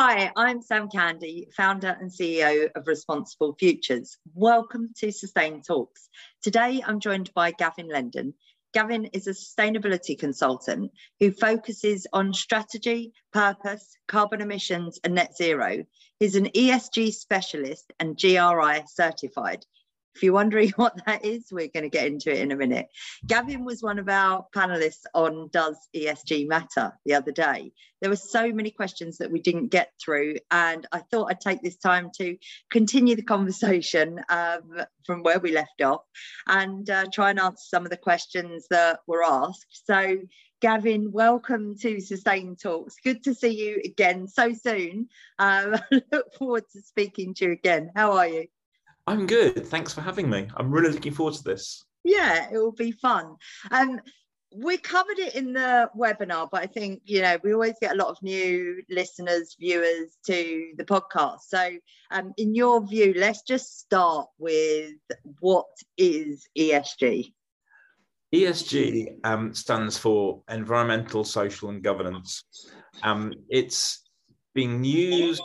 Hi, I'm Sam Candy, founder and CEO of Responsible Futures. Welcome to Sustain Talks. Today I'm joined by Gavin Lendon. Gavin is a sustainability consultant who focuses on strategy, purpose, carbon emissions, and net zero. He's an ESG specialist and GRI certified. If you're wondering what that is, we're going to get into it in a minute. Gavin was one of our panelists on Does ESG Matter the other day. There were so many questions that we didn't get through, and I thought I'd take this time to continue the conversation um, from where we left off and uh, try and answer some of the questions that were asked. So, Gavin, welcome to Sustain Talks. Good to see you again so soon. Um, I look forward to speaking to you again. How are you? I'm good. Thanks for having me. I'm really looking forward to this. Yeah, it will be fun. Um, we covered it in the webinar, but I think, you know, we always get a lot of new listeners, viewers to the podcast. So, um, in your view, let's just start with what is ESG? ESG um, stands for environmental, social, and governance. Um, it's being used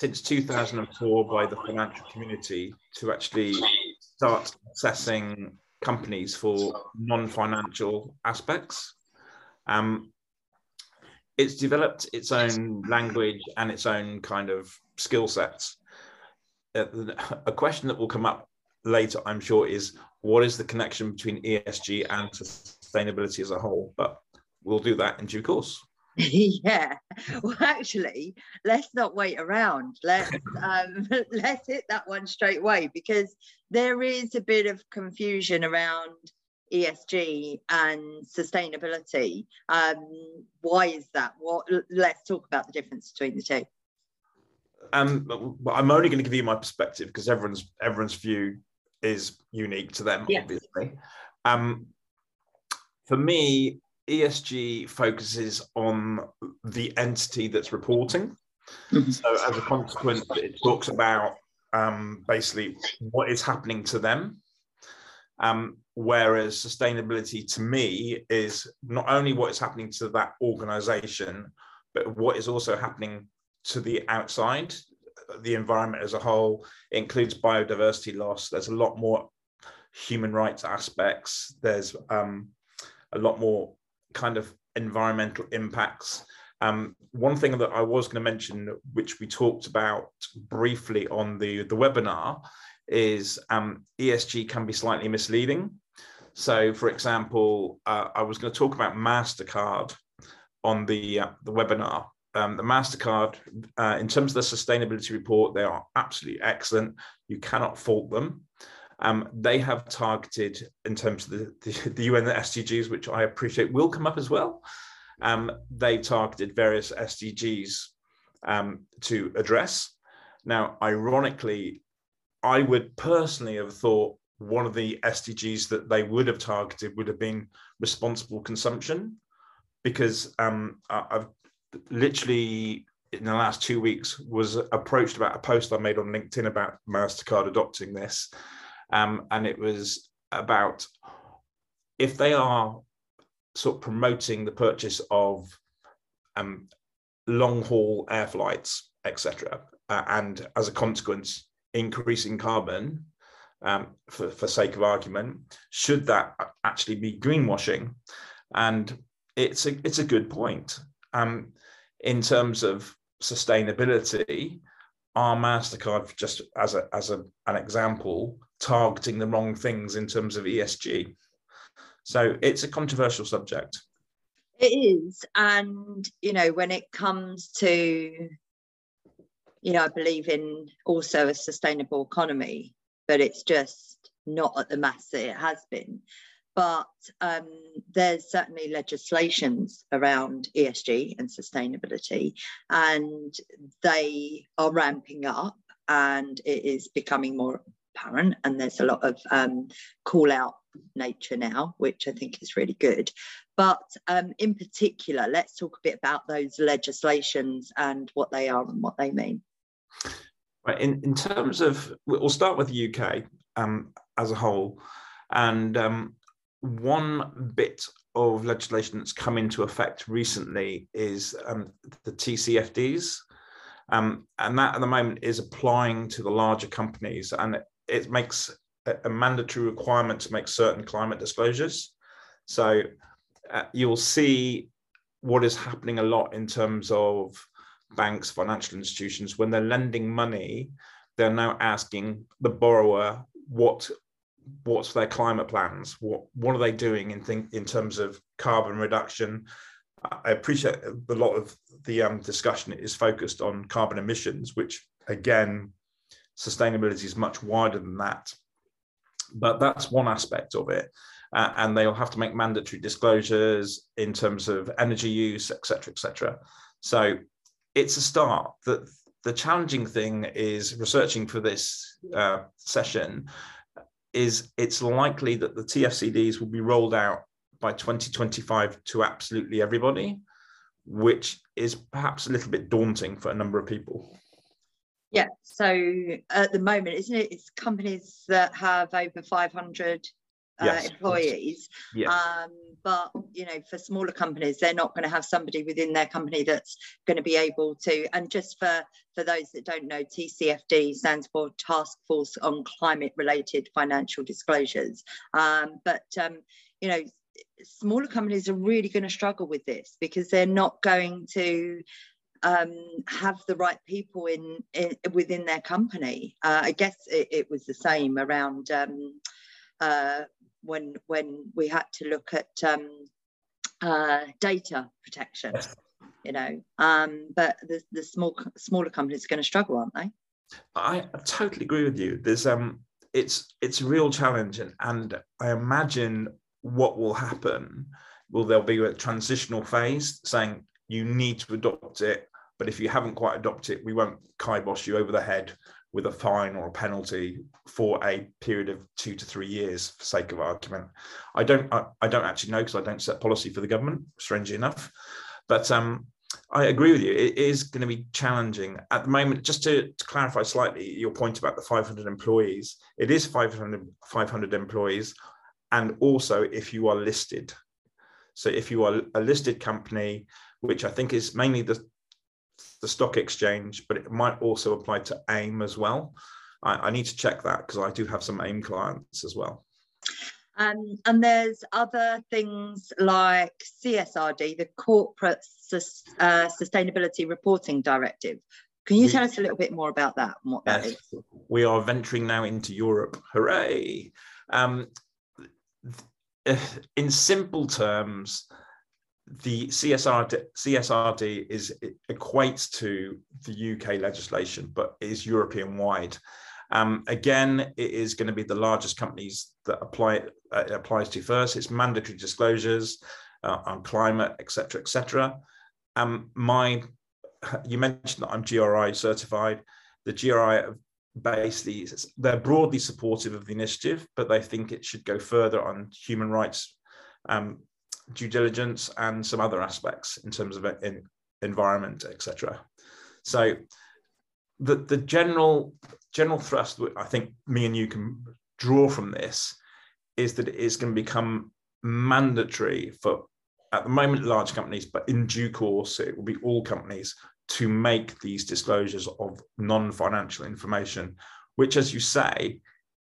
since 2004 by the financial community to actually start assessing companies for non-financial aspects. Um, it's developed its own language and its own kind of skill sets. Uh, a question that will come up later, I'm sure, is what is the connection between ESG and sustainability as a whole? But we'll do that in due course. yeah well actually let's not wait around let's um let's hit that one straight away because there is a bit of confusion around ESG and sustainability. Um, why is that? What? Let's talk about the difference between the two. Um, I'm only going to give you my perspective because everyone's everyone's view is unique to them, yeah. obviously. Um, for me, ESG focuses on the entity that's reporting. Mm-hmm. So, as a consequence, it talks about um, basically what is happening to them. Um, whereas sustainability to me is not only what is happening to that organization, but what is also happening to the outside, the environment as a whole. It includes biodiversity loss. There's a lot more human rights aspects. There's um, a lot more kind of environmental impacts. Um, one thing that I was going to mention, which we talked about briefly on the, the webinar, is um, ESG can be slightly misleading. So, for example, uh, I was going to talk about MasterCard on the, uh, the webinar. Um, the MasterCard, uh, in terms of the sustainability report, they are absolutely excellent. You cannot fault them. Um, they have targeted, in terms of the, the, the, UN SDGs, which I appreciate will come up as well, um, they targeted various SDGs um, to address. Now, ironically, I would personally have thought one of the SDGs that they would have targeted would have been responsible consumption, because um, I've literally in the last two weeks was approached about a post I made on LinkedIn about Mastercard adopting this, um, and it was about if they are sort of promoting the purchase of um, long haul air flights, etc., uh, and as a consequence, increasing carbon. Um, for, for sake of argument, should that actually be greenwashing? And it's a it's a good point. Um, in terms of sustainability, our Mastercard, just as a as a, an example, targeting the wrong things in terms of ESG. So it's a controversial subject. It is. And, you know, when it comes to, you know, I believe in also a sustainable economy, but it's just not at the mass that it has been. But um, there's certainly legislations around ESG and sustainability, and they are ramping up and it is becoming more apparent and there's a lot of um, call out nature now which i think is really good. But um, in particular let's talk a bit about those legislations and what they are and what they mean. Right in, in terms of we'll start with the uk um, as a whole. And um, one bit of legislation that's come into effect recently is um, the tcfds Um, and that at the moment is applying to the larger companies, and it, makes a, a, mandatory requirement to make certain climate disclosures. So uh, you'll see what is happening a lot in terms of banks, financial institutions, when they're lending money, they're now asking the borrower what what's their climate plans? What what are they doing in think in terms of carbon reduction? I appreciate a lot of the um, discussion is focused on carbon emissions which again sustainability is much wider than that. But that's one aspect of it. Uh, and they'll have to make mandatory disclosures in terms of energy use etc etc so it's a start. That the challenging thing is researching for this uh, session is it's likely that the TFCDs will be rolled out by 2025 to absolutely everybody, which is perhaps a little bit daunting for a number of people. Yeah, so at the moment, isn't it? It's companies that have over 500 uh, yes. employees. Yeah. Um, but you know, for smaller companies, they're not going to have somebody within their company that's going to be able to. And just for for those that don't know, TCFD stands for Task Force on Climate Related Financial Disclosures. Um, but um, you know, smaller companies are really going to struggle with this because they're not going to um, have the right people in, in within their company. Uh, I guess it, it, was the same around um, uh, when when we had to look at um, uh, data protection. You know, um, but the, the small smaller companies are going to struggle, aren't they? I totally agree with you. There's um, it's it's a real challenge, and, and I imagine what will happen. Will there be a transitional phase saying you need to adopt it, but if you haven't quite adopted it, we won't kibosh you over the head with a fine or a penalty for a period of two to three years for sake of argument. I don't I, I don't actually know because I don't set policy for the government, strangely enough. But um, I agree with you. It is going to be challenging at the moment. Just to, to, clarify slightly your point about the 500 employees, it is 500, 500 employees, and also if you are listed. So if you are a listed company, which I think is mainly the the stock exchange, but it might also apply to AIM as well. I, I need to check that because I do have some AIM clients as well. Um, and there's other things like CSRD, the Corporate Sus uh, Sustainability Reporting Directive. Can you tell us a little bit more about that and what yes, that is? We are venturing now into Europe. Hooray! Um, in simple terms, the CSRD, CSRD is equates to the UK legislation, but is European wide. Um, again, it is going to be the largest companies that apply uh, it applies to first. It's mandatory disclosures uh, on climate, etc., etc. Um, my, you mentioned that I'm GRI certified. The GRI basically they're broadly supportive of the initiative, but they think it should go further on human rights um, due diligence and some other aspects in terms of uh, in, environment, etc. So the the general general thrust I think me and you can draw from this is that it is going to become mandatory for at the moment large companies, but in due course it will be all companies to make these disclosures of non-financial information, which, as you say,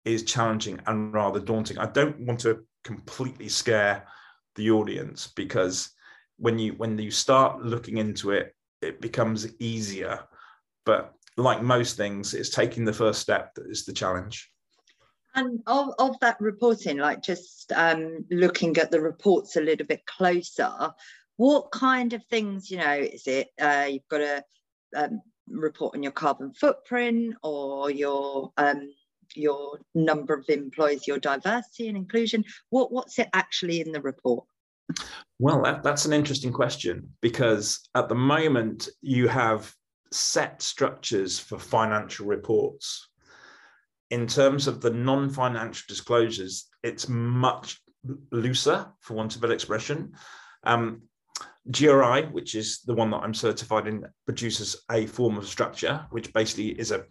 is challenging and rather daunting. I don't want to completely scare the audience because when you when you start looking into it it becomes easier. But like most things it's taking the first step that is the challenge. And of, of that reporting like just um, looking at the reports a little bit closer what kind of things you know is it uh, you've got to um, report on your carbon footprint or your um, your number of employees, your diversity and inclusion? What, what's it actually in the report? Well, that, that's an interesting question because at the moment you have set structures for financial reports. In terms of the non financial disclosures, it's much looser, for want of a better expression. Um, GRI, which is the one that I'm certified in, produces a form of structure, which basically is a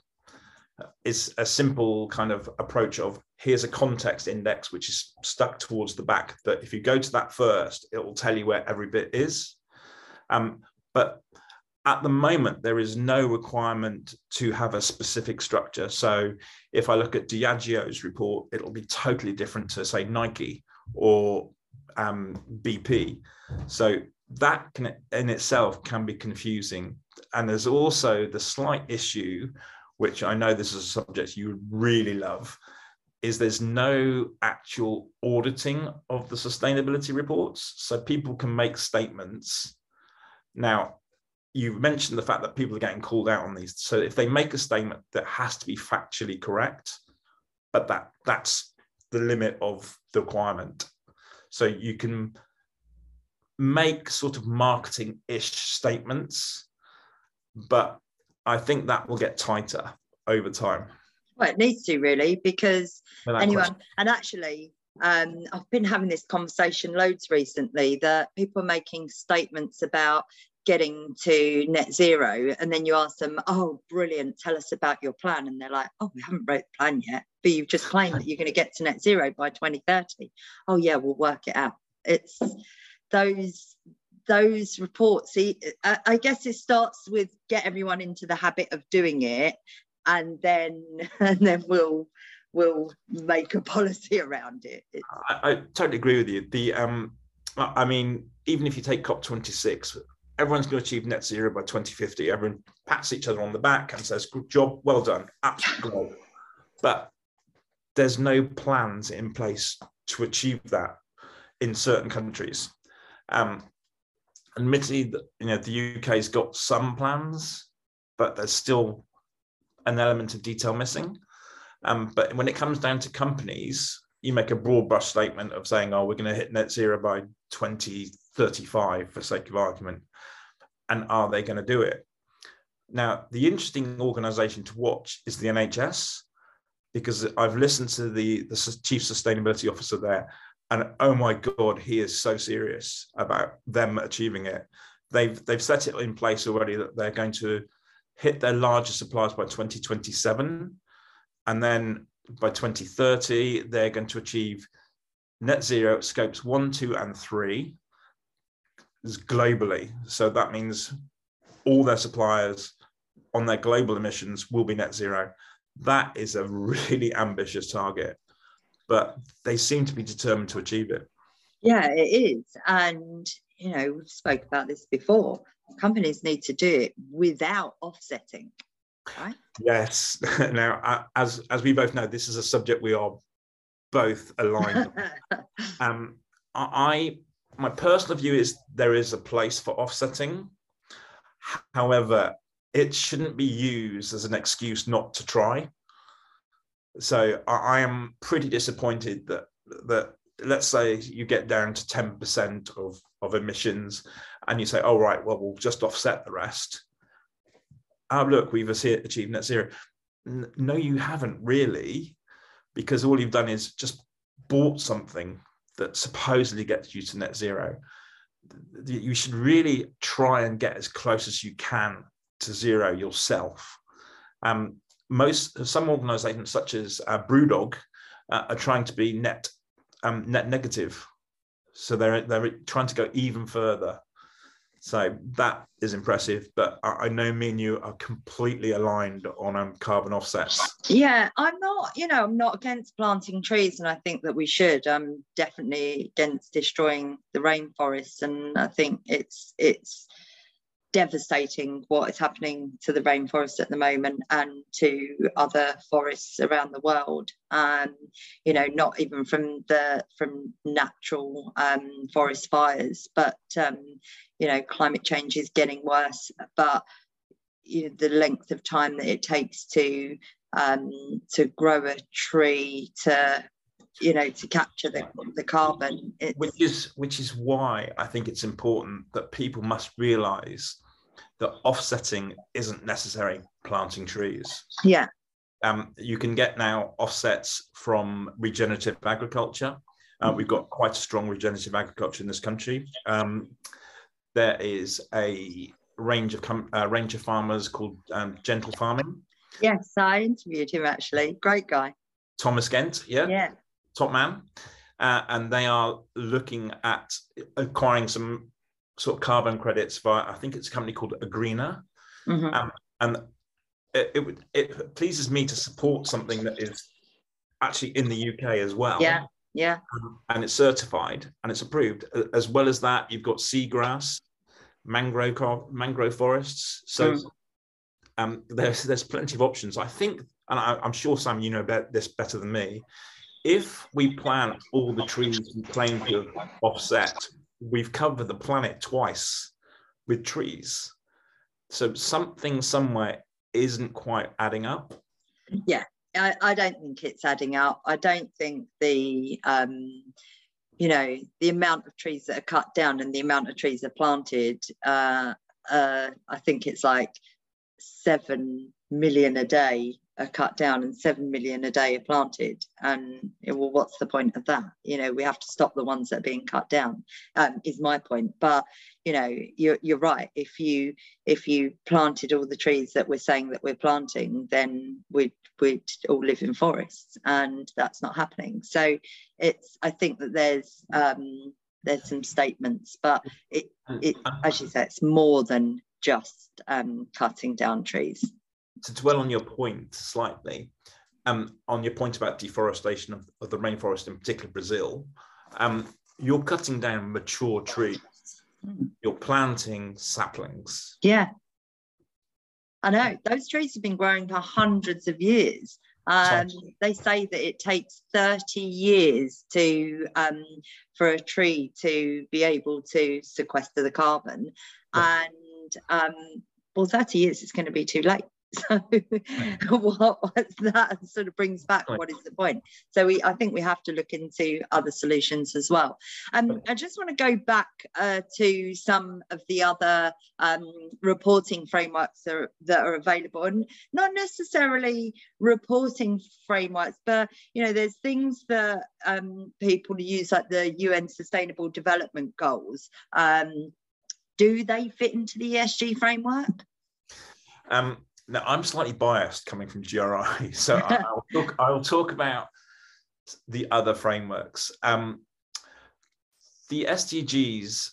is a simple kind of approach of here's a context index which is stuck towards the back that if you go to that first it will tell you where every bit is um, but at the moment, there is no requirement to have a specific structure. So if I look at Diageo's report, it'll be totally different to, say, Nike or um, BP. So that can, in itself can be confusing. And there's also the slight issue, which I know this is a subject you really love, is there's no actual auditing of the sustainability reports. So people can make statements. Now, you mentioned the fact that people are getting called out on these. So if they make a statement that has to be factually correct, but that that's the limit of the requirement. So you can make sort of marketing-ish statements, but I think that will get tighter over time. Well, it needs to really, because anyone, question. and actually, um, I've been having this conversation loads recently that people are making statements about getting to net zero and then you ask them oh brilliant tell us about your plan and they're like oh we haven't wrote the plan yet but you've just claimed that you're going to get to net zero by 2030 oh yeah we'll work it out it's those those reports I, guess it starts with get everyone into the habit of doing it and then and then we'll we'll make a policy around it I, I totally agree with you the um i mean even if you take cop 26 everyone's going to achieve net zero by 2050. Everyone pats each other on the back and says, "Good job, well done, absolutely." but there's no plans in place to achieve that in certain countries. Um, admittedly, you know the UK's got some plans, but there's still an element of detail missing. Um, but when it comes down to companies, you make a broad brush statement of saying, "Oh, we're going to hit net zero by 2035," for sake of argument and are they going to do it? Now, the interesting organization to watch is the NHS, because I've listened to the, the chief sustainability officer there, and oh my God, he is so serious about them achieving it. They've, they've set it in place already that they're going to hit their largest suppliers by 2027. And then by 2030, they're going to achieve net zero scopes one, two, and three globally. So that means all their suppliers on their global emissions will be net zero. That is a really ambitious target, but they seem to be determined to achieve it. Yeah, it is. And, you know, we've spoke about this before. Companies need to do it without offsetting. Right? Yes. now, as as we both know, this is a subject we are both aligned. um, I my personal view is there is a place for offsetting. However, it shouldn't be used as an excuse not to try. So I, I am pretty disappointed that that let's say you get down to 10% of, of emissions and you say, oh, right, well, we'll just offset the rest. Oh, look, we've achieved net zero. No, you haven't really, because all you've done is just bought something that supposedly gets you to net zero, you should really try and get as close as you can to zero yourself. Um, most some organisations, such as uh, BrewDog, uh, are trying to be net um, net negative, so they're they're trying to go even further so that is impressive. But I, I, know me and you are completely aligned on um, carbon offsets. Yeah, I'm not, you know, I'm not against planting trees, and I think that we should. I'm definitely against destroying the rainforests, and I think it's it's devastating what is happening to the rainforest at the moment and to other forests around the world. Um, you know not even from the from natural um, forest fires but um, you know climate change is getting worse but you know, the length of time that it takes to um, to grow a tree to you know to capture the, the carbon which is which is why i think it's important that people must realize that offsetting isn't necessary planting trees. Yeah. Um, you can get now offsets from regenerative agriculture. Uh, we've got quite a strong regenerative agriculture in this country. Um, there is a range of com- uh, range of farmers called um, Gentle Farming. Yes, I interviewed him actually. Great guy. Thomas Gent, yeah, yeah, top man. Uh, and they are looking at acquiring some sort of carbon credits via, I think it's a company called Agreena. Mm-hmm. Um, and it, it, it pleases me to support something that is actually in the UK as well. Yeah, yeah. Um, and it's certified and it's approved. As well as that, you've got seagrass, mangrove mangrove forests. So mm. um, there's there's plenty of options. I think, and I, am sure Sam, you know this better than me. If we plant all the trees we claim to offset, we've covered the planet twice with trees. So something somewhere isn't quite adding up. Yeah, I, I don't think it's adding up. I don't think the um, you know the amount of trees that are cut down and the amount of trees are planted. Uh, uh, I think it's like seven million a day are cut down and 7 million a day are planted. And well what's the point of that? You know we have to stop the ones that are being cut down um, is my point. But you know you're, you're right. If you if you planted all the trees that we're saying that we're planting then we'd we'd all live in forests and that's not happening. So it's i think that there's um there's some statements but it it as you say it's more than just um cutting down trees to dwell on your point slightly, um, on your point about deforestation of, of the rainforest, in particular Brazil, um, you're cutting down mature trees. You're planting saplings. Yeah. I know. Those trees have been growing for hundreds of years. Um, they say that it takes 30 years to um, for a tree to be able to sequester the carbon. Yeah. And um, well, 30 years it's going to be too late. So what, that sort of brings back what is the point? So we I think we have to look into other solutions as well. Um, I just want to go back uh, to some of the other um, reporting frameworks that are, that are available, and not necessarily reporting frameworks, but you know, there's things that um, people use like the UN Sustainable Development Goals. Um, do they fit into the ESG framework? Um, now I'm slightly biased coming from GRI, so I'll, talk, I'll talk about the other frameworks. Um, the SDGs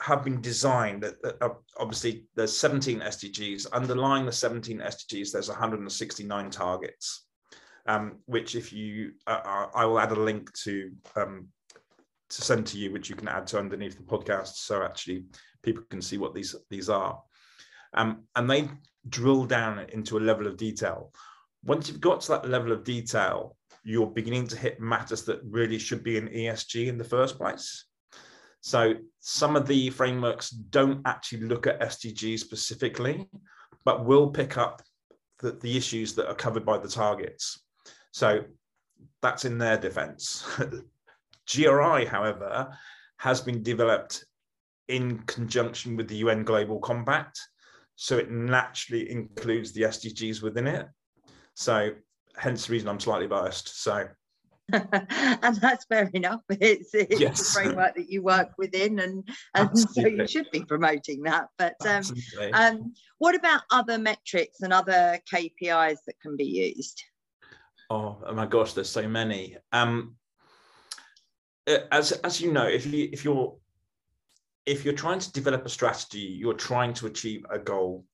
have been designed. Uh, obviously, there's 17 SDGs. Underlying the 17 SDGs, there's 169 targets. Um, which, if you, uh, uh, I will add a link to um, to send to you, which you can add to underneath the podcast, so actually people can see what these these are. Um, and they drill down into a level of detail. Once you've got to that level of detail, you're beginning to hit matters that really should be in ESG in the first place. So some of the frameworks don't actually look at SDGs specifically, but will pick up the, the issues that are covered by the targets. So that's in their defense. GRI, however, has been developed in conjunction with the UN Global Compact so it naturally includes the SDGs within it. So hence the reason I'm slightly biased. So and that's fair enough. It's, it's yes. the framework that you work within, and, and so you should be promoting that. But um, um, what about other metrics and other KPIs that can be used? Oh, oh my gosh, there's so many. Um, as as you know, if you if you're if you're trying to develop a strategy, you're trying to achieve a goal.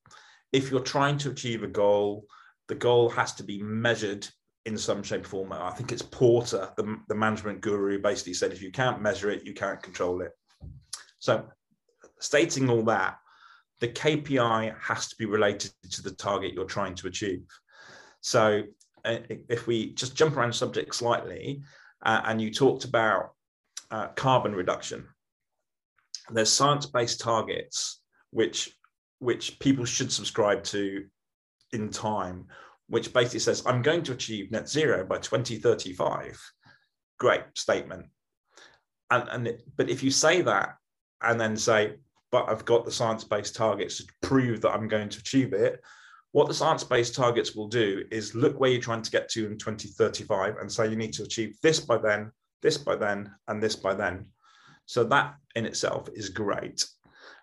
If you're trying to achieve a goal, the goal has to be measured in some shape or form. I think it's Porter, the, the management guru, basically said if you can't measure it, you can't control it. So, stating all that, the KPI has to be related to the target you're trying to achieve. So, uh, if we just jump around the subject slightly, uh, and you talked about uh, carbon reduction, there's science-based targets which which people should subscribe to in time, which basically says, I'm going to achieve net zero by 2035. Great statement. And, and it, but if you say that and then say, but I've got the science-based targets to prove that I'm going to achieve it, what the science-based targets will do is look where you're trying to get to in 2035 and say you need to achieve this by then, this by then, and this by then. So that in itself is great.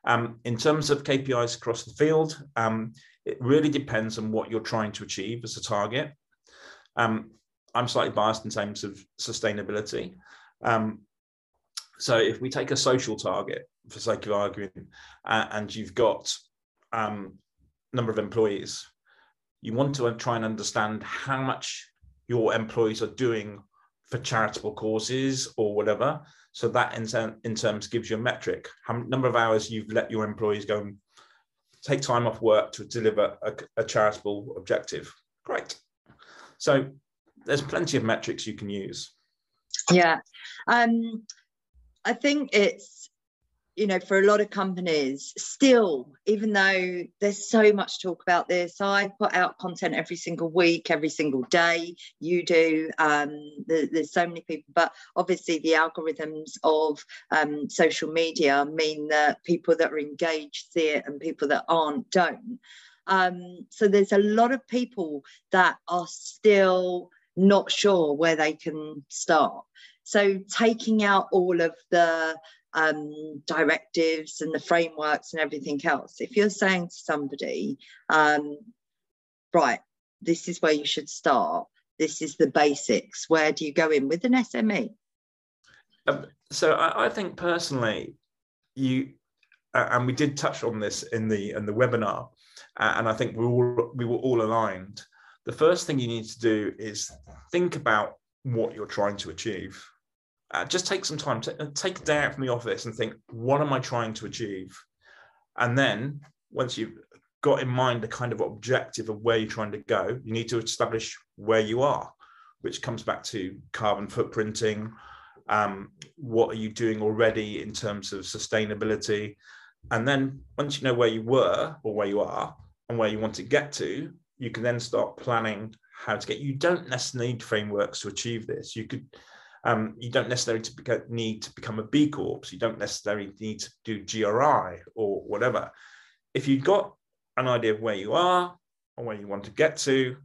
Um, in terms of KPIs across the field, um, it really depends on what you're trying to achieve as a target. Um, I'm slightly biased in terms of sustainability. Um, so if we take a social target, for sake of arguing, uh, and you've got um, number of employees, you want to try and understand how much your employees are doing for charitable causes or whatever. So that in, ter- in terms gives you a metric, how number of hours you've let your employees go and take time off work to deliver a, a charitable objective. Great. So there's plenty of metrics you can use. Yeah. Um, I think it's you know, for a lot of companies, still, even though there's so much talk about this, I put out content every single week, every single day. You do. Um, there, there's so many people, but obviously the algorithms of um, social media mean that people that are engaged see it, and people that aren't don't. Um, so there's a lot of people that are still not sure where they can start. So taking out all of the um, directives and the frameworks and everything else. If you're saying to somebody, um, right, this is where you should start, this is the basics, where do you go in with an SME? Um, so I, I, think personally, you uh, and we did touch on this in the in the webinar, uh, and I think we all we were all aligned. The first thing you need to do is think about what you're trying to achieve uh, just take some time to uh, take a day out from the office and think what am i trying to achieve? And then once you've got in mind the kind of objective of where you're trying to go you need to establish where you are which comes back to carbon footprinting. Um, what are you doing already in terms of sustainability? And then once you know where you were or where you are and where you want to get to you can then start planning how to get you don't necessarily need frameworks to achieve this. You could um, you don't necessarily to need to become a B Corp. You don't necessarily need to do GRI or whatever. If you've got an idea of where you are or where you want to get to,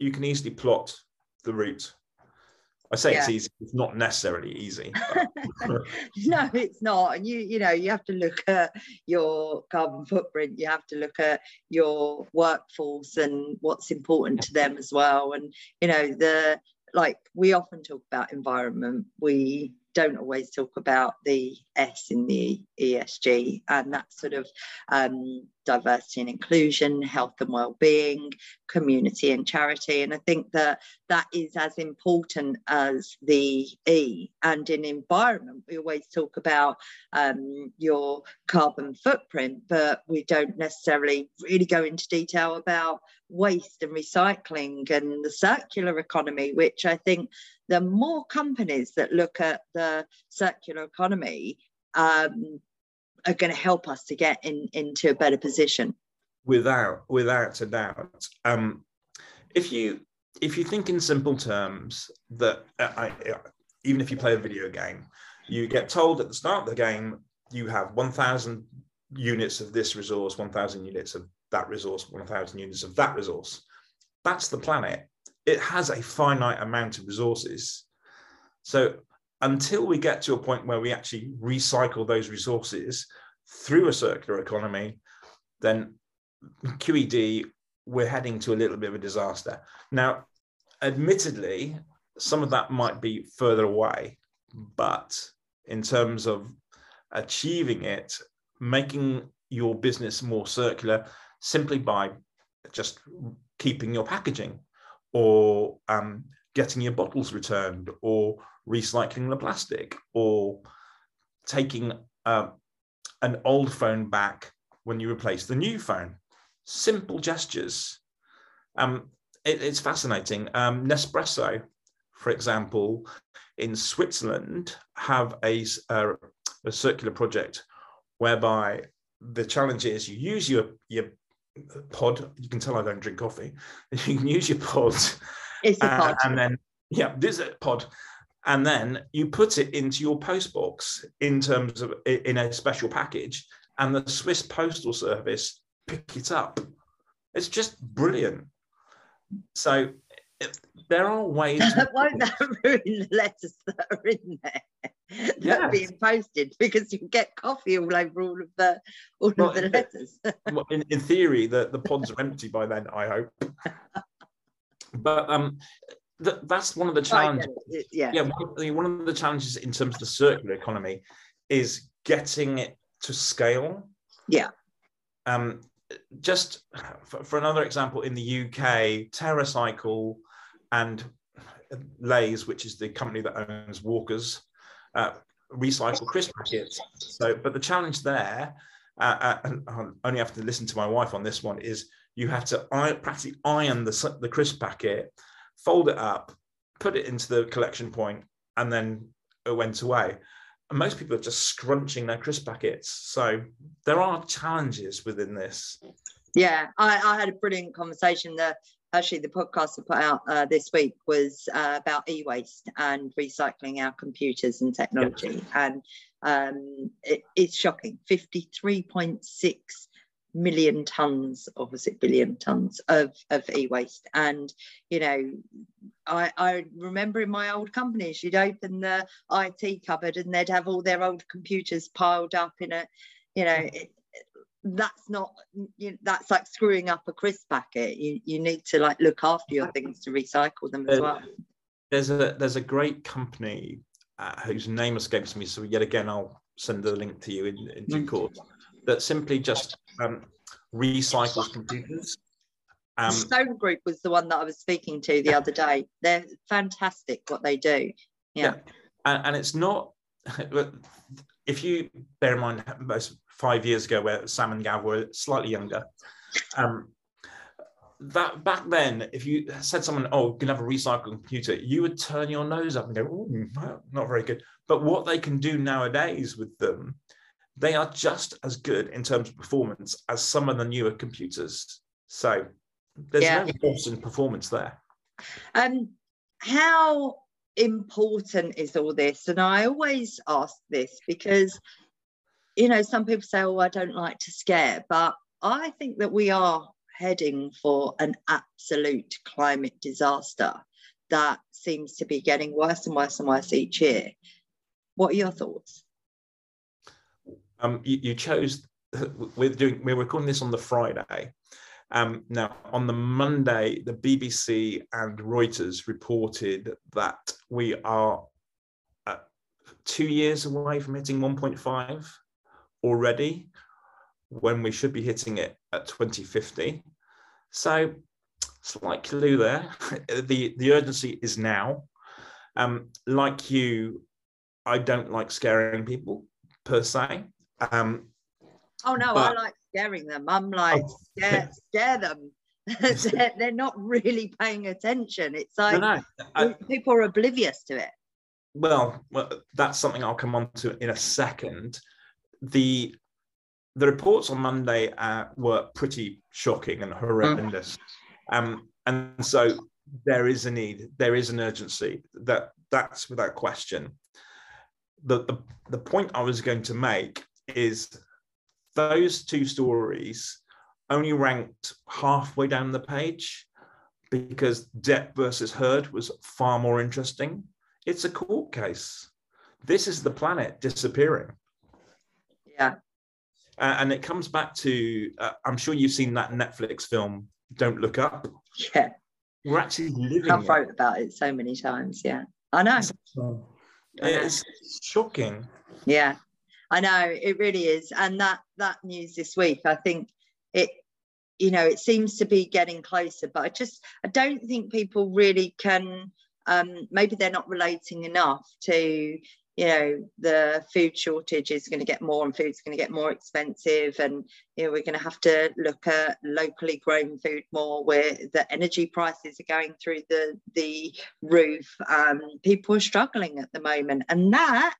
you can easily plot the route. I say yeah. it's easy. It's not necessarily easy. no, it's not. And you, you know, you have to look at your carbon footprint. You have to look at your workforce and what's important to them as well. And you know, the like we often talk about environment, we don't always talk about the S in the ESG, and that sort of um, diversity and inclusion, health and well-being, community and charity. And I think that that is as important as the E. And in environment, we always talk about um, your carbon footprint, but we don't necessarily really go into detail about waste and recycling and the circular economy, which I think the more companies that look at the circular economy um, are going to help us to get in, into a better position. Without, without a doubt. Um, if you if you think in simple terms that uh, I, even if you play a video game, you get told at the start of the game you have 1,000 units of this resource, 1,000 units of that resource, 1,000 units of that resource. That's the planet. It has a finite amount of resources. So until we get to a point where we actually recycle those resources through a circular economy, then QED, we're heading to a little bit of a disaster. Now, admittedly, some of that might be further away, but in terms of achieving it, making your business more circular simply by just keeping your packaging or um, getting your bottles returned or recycling the plastic or taking uh, an old phone back when you replace the new phone. Simple gestures. Um, it, it's fascinating. Um, Nespresso, for example, in Switzerland, have a, a, a circular project whereby the challenge is you use your, your pod. You can tell I don't drink coffee. You can use your pod. It's a pod. and then, yeah, this is a pod and then you put it into your post box in terms of in a special package and the swiss postal service pick it up it's just brilliant so there are ways won't that ruin the letters that are in there that yes. are being posted because you get coffee all over all of the all well, of the letters well, in, in theory the, the pods are empty by then i hope but um that, that's one of the challenges. Yeah, yeah. One of, the, one of the challenges in terms of the circular economy is getting it to scale. Yeah. Um, just for, for another example, in the UK, TerraCycle and Lays, which is the company that owns Walkers, uh, recycle crisp packets. So, but the challenge there, uh, uh, and I only have to listen to my wife on this one, is you have to iron, practically iron the, the crisp packet, fold it up, put it into the collection point, and then it went away. And most people are just scrunching their crisp packets. So there are challenges within this. Yeah, I, I had a brilliant conversation. that actually the podcast I put out uh, this week was uh, about e-waste and recycling our computers and technology, yeah. and um, it, it's shocking. Fifty-three point six million tons, or was it billion tons of, of e-waste? And you know, I, I remember in my old companies, you'd open the IT cupboard and they'd have all their old computers piled up in a, you know. It, that's not you know, that's like screwing up a crisp packet. You you need to like look after your things to recycle them as well. there's a there's a great company uh, whose name escapes me so yet again i'll send the link to you in, in due course that simply just um, recycles computers. Um, stone group was the one that i was speaking to the other day. They're fantastic what they do. Yeah, yeah. And, and it's not if you bear in mind most five years ago where Sam and Gav were slightly younger. Um, that back then, if you said someone, "Oh, you can have a recycled computer," you would turn your nose up and go, "Oh, not very good." But what they can do nowadays with them, they are just as good in terms of performance as some of the newer computers. So there's yeah. no loss in performance there. Um, how important is all this? And I always ask this because you know, some people say, oh, I don't like to scare, but I think that we are heading for an absolute climate disaster that seems to be getting worse and worse and worse each year. What are your thoughts? Um, you, you chose, we're doing, we're recording this on the Friday. Um, now, on the Monday, the BBC and Reuters reported that we are uh, two years away from hitting 1.5 already when we should be hitting it at 2050. So slight clue there. the the urgency is now. Um, like you, I don't like scaring people per se. Um, oh no, I like scaring them. I'm like oh. scare, scare them. they're, they're, not really paying attention. It's like no, no. I, people are oblivious to it. Well, well, that's something I'll come on to in a second the the reports on Monday uh, were pretty shocking and horrendous, mm. um, and so there is a need, there is an urgency that that's without question. The, the the point I was going to make is those two stories only ranked halfway down the page because Depp versus Heard was far more interesting. It's a court case. This is the planet disappearing. Yeah. Uh, and it comes back to uh, I'm sure you've seen that Netflix film, Don't Look Up. Yeah. We're actually living. I've wrote about it so many times. Yeah. I know. It's shocking. Yeah. I know it really is. And that that news this week, I think it you know it seems to be getting closer but i just i don't think people really can um, maybe they're not relating enough to you know the food shortage is going to get more and food's going to get more expensive. And you know we're going to have to look at locally grown food more where the energy prices are going through the the roof. Um, people are struggling at the moment. And that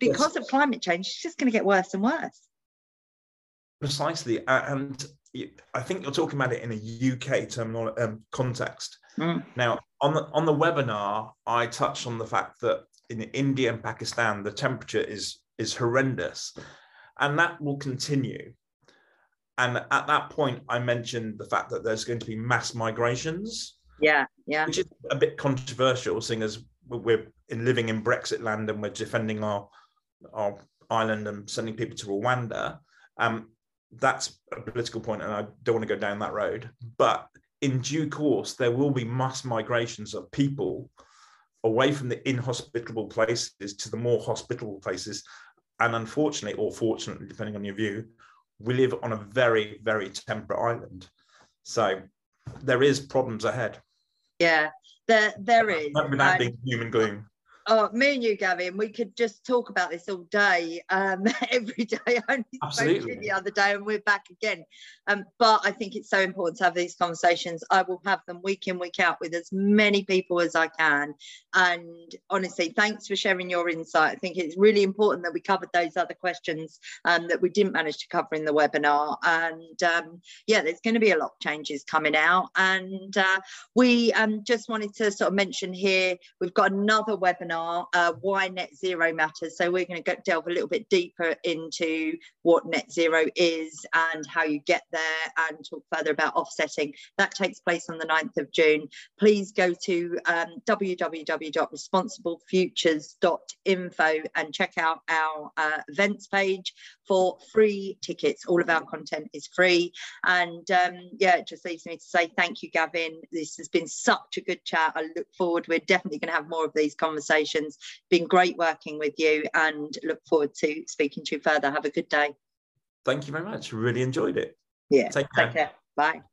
because yes. of climate change it's just going to get worse and worse precisely and i think you're talking about it in a uk terminal um, context mm. now on the on the webinar i touched on the fact that in India and Pakistan, the temperature is is horrendous, and that will continue. And at that point, I mentioned the fact that there's going to be mass migrations. Yeah, yeah. Which is a bit controversial, seeing as we're in living in Brexit land and we're defending our our island and sending people to Rwanda. Um, that's a political point, and I don't want to go down that road. But in due course, there will be mass migrations of people away from the inhospitable places to the more hospitable places. and unfortunately, or fortunately, depending on your view, we live on a very, very temperate island. So there is problems ahead. Yeah, there there is. Human gloom. Oh, me and you, Gavin, we could just talk about this all day, um, every day. I only Absolutely. spoke to you the other day, and we're back again. Um, but I think it's so important to have these conversations. I will have them week in, week out with as many people as I can. And honestly, thanks for sharing your insight. I think it's really important that we covered those other questions um, that we didn't manage to cover in the webinar. And um, yeah, there's going to be a lot of changes coming out. And uh, we um, just wanted to sort of mention here, we've got another webinar webinar, uh, Why Net Zero Matters. So we're going to delve a little bit deeper into what net zero is and how you get there and talk further about offsetting. That takes place on the 9th of June. Please go to um, www.responsiblefutures.info and check out our uh, events page for free tickets. All of our content is free. And um, yeah, it just leaves me to say thank you, Gavin. This has been such a good chat. I look forward. We're definitely going to have more of these conversations. Been great working with you and look forward to speaking to you further. Have a good day. Thank you very much. Really enjoyed it. Yeah. Take care. Take care. Bye.